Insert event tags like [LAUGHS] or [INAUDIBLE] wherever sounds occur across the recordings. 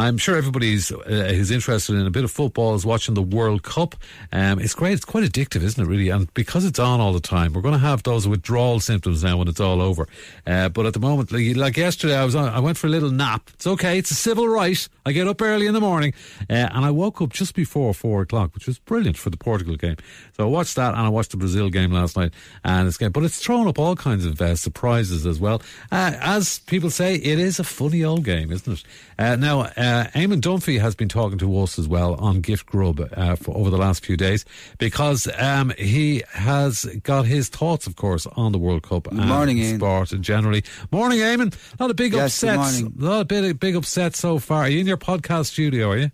I'm sure everybody's uh, who's interested in a bit of football is watching the World Cup. Um, it's great. It's quite addictive, isn't it? Really, and because it's on all the time, we're going to have those withdrawal symptoms now when it's all over. Uh, but at the moment, like, like yesterday, I was on, I went for a little nap. It's okay. It's a civil right. I get up early in the morning, uh, and I woke up just before four o'clock, which was brilliant for the Portugal game. So I watched that, and I watched the Brazil game last night, and it's but it's thrown up all kinds of uh, surprises as well. Uh, as people say, it is a funny old game, isn't it? Uh, now, uh, Eamon Dunphy has been talking to us as well on Gift Grub uh, for over the last few days because um, he has got his thoughts, of course, on the World Cup and morning, sport Ian. generally. Morning, Eamon. A lot of big yes, upsets. A lot of big, big upsets so far. Are you in your podcast studio? Are you?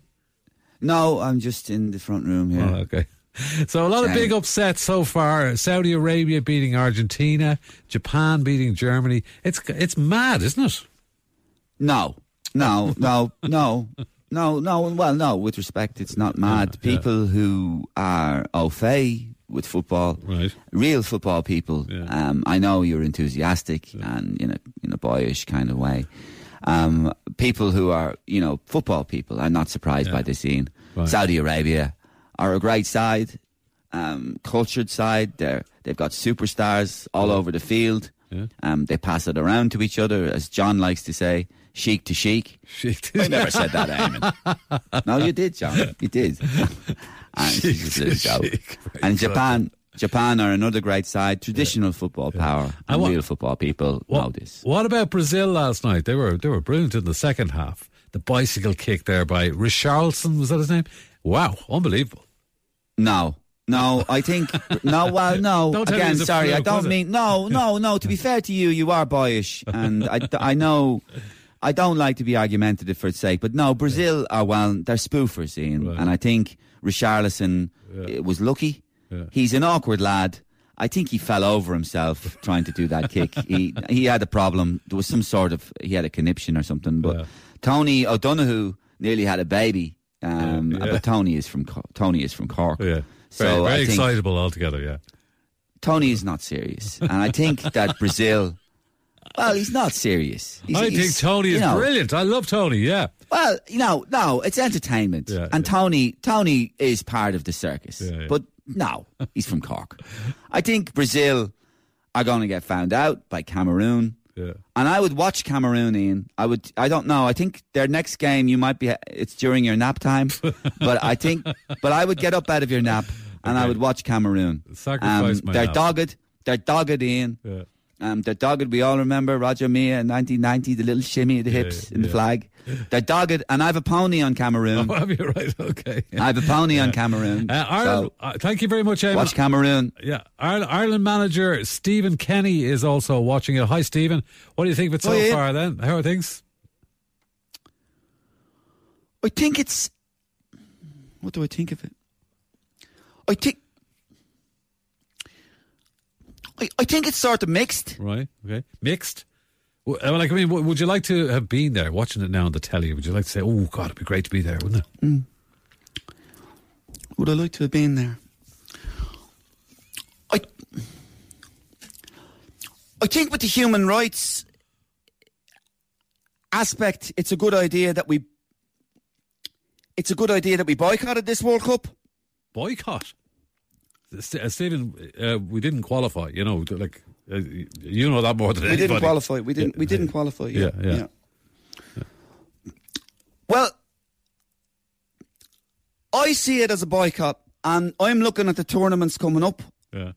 No, I'm just in the front room here. Oh, okay. [LAUGHS] So a lot of big upsets so far. Saudi Arabia beating Argentina, Japan beating Germany. It's it's mad, isn't it? No, [LAUGHS] no, no, no. No, no. Well, no. With respect, it's not mad. Yeah, people yeah. who are au fait with football, right. real football people. Yeah. Um, I know you're enthusiastic and in a in a boyish kind of way. Um, people who are, you know, football people are not surprised by this scene. Right. Saudi Arabia are a great side, um, cultured side. They're they've got superstars all over the field. Yeah. Um, they pass it around to each other, as John likes to say, sheik to sheik. Sheik to I never said that, Eamon. no, you did, John. You did. [LAUGHS] and sheik sheik. And Japan, Japan are another great side, traditional yeah. football power, and what, real football people what, know this. What about Brazil last night? They were they were brilliant in the second half. The bicycle kick there by Richarlison was that his name? Wow, unbelievable. No. No, I think no. Well, no. [LAUGHS] Again, sorry, fluke, I don't mean no, no, no. To be [LAUGHS] fair to you, you are boyish, and I, I know. I don't like to be argumentative for its sake, but no, Brazil are well. They're spoofers, Ian, right. and I think Richarlison yeah. was lucky. Yeah. He's an awkward lad. I think he fell over himself trying to do that [LAUGHS] kick. He he had a problem. There was some sort of he had a conniption or something. But yeah. Tony O'Donoghue nearly had a baby um, yeah. But Tony is from Tony is from Cork. Yeah, so very, very excitable altogether. Yeah, Tony is not serious, and I think that [LAUGHS] Brazil. Well, he's not serious. He's, I think Tony is know, brilliant. I love Tony. Yeah. Well, you know, no, it's entertainment, yeah, and yeah. Tony Tony is part of the circus. Yeah, but no, he's from Cork. I think Brazil are going to get found out by Cameroon. Yeah. And I would watch Cameroon, Ian. I would. I don't know. I think their next game you might be. It's during your nap time, [LAUGHS] but I think. But I would get up out of your nap and okay. I would watch Cameroon. Sacrifice um, my They're nap. dogged. They're dogged, Ian. Yeah. Um, they're dogged. We all remember Roger Milla in 1990, the little shimmy of the hips yeah, in the flag. They're dogged, and I have a pony on Cameroon. [LAUGHS] Oh, have you right? Okay. I have a pony yeah. on Cameroon. Uh, Ireland, so uh, thank you very much, Eamon. Watch Cameroon. Yeah, Ireland, Ireland, manager Stephen Kenny is also watching it. Hi, Stephen. What do you think of it so oh, far? Then, how are things? I think it's. What do I think of it? I think I, I think it's sort of mixed. Right. Okay. Mixed. Well, uh, like, I mean, would you like to have been there, watching it now on the telly? Would you like to say, "Oh God, it'd be great to be there," wouldn't it? Mm. Would I like to have been there? I, I think with the human rights aspect, it's a good idea that we. It's a good idea that we boycotted this World Cup. Boycott. Stephen, uh, we didn't qualify. You know, like uh, you know that more than we anybody. didn't qualify. We didn't. We didn't qualify. Yeah, yeah. yeah. yeah. Well, I see it as a boycott, and I'm looking at the tournaments coming up. Yeah.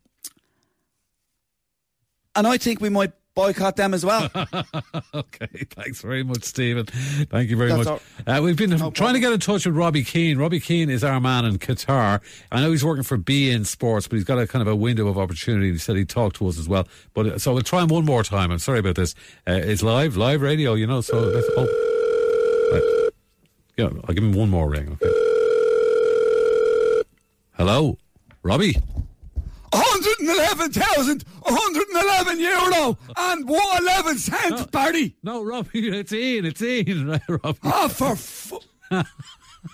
And I think we might boycott them as well. [LAUGHS] okay, thanks very much, Stephen. Thank you very That's much. Uh, we've been no trying problem. to get in touch with Robbie Keane. Robbie Keane is our man in Qatar. I know he's working for beIN Sports, but he's got a kind of a window of opportunity. He said he'd talk to us as well. But uh, so we'll try him one more time. I'm sorry about this. Uh, it's live, live radio, you know. So let's. Oh, right. yeah, I'll give him one more ring. Okay. Hello, Robbie. 111,111 euro and 111 cents, Barry. No, Robbie, it's Ian, it's Ian, [LAUGHS] right, Robbie. Oh, for fu-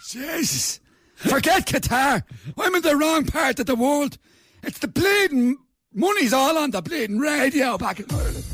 Jesus. Forget Qatar. I'm in the wrong part of the world. It's the bleeding money's all on the bleeding radio back in Ireland.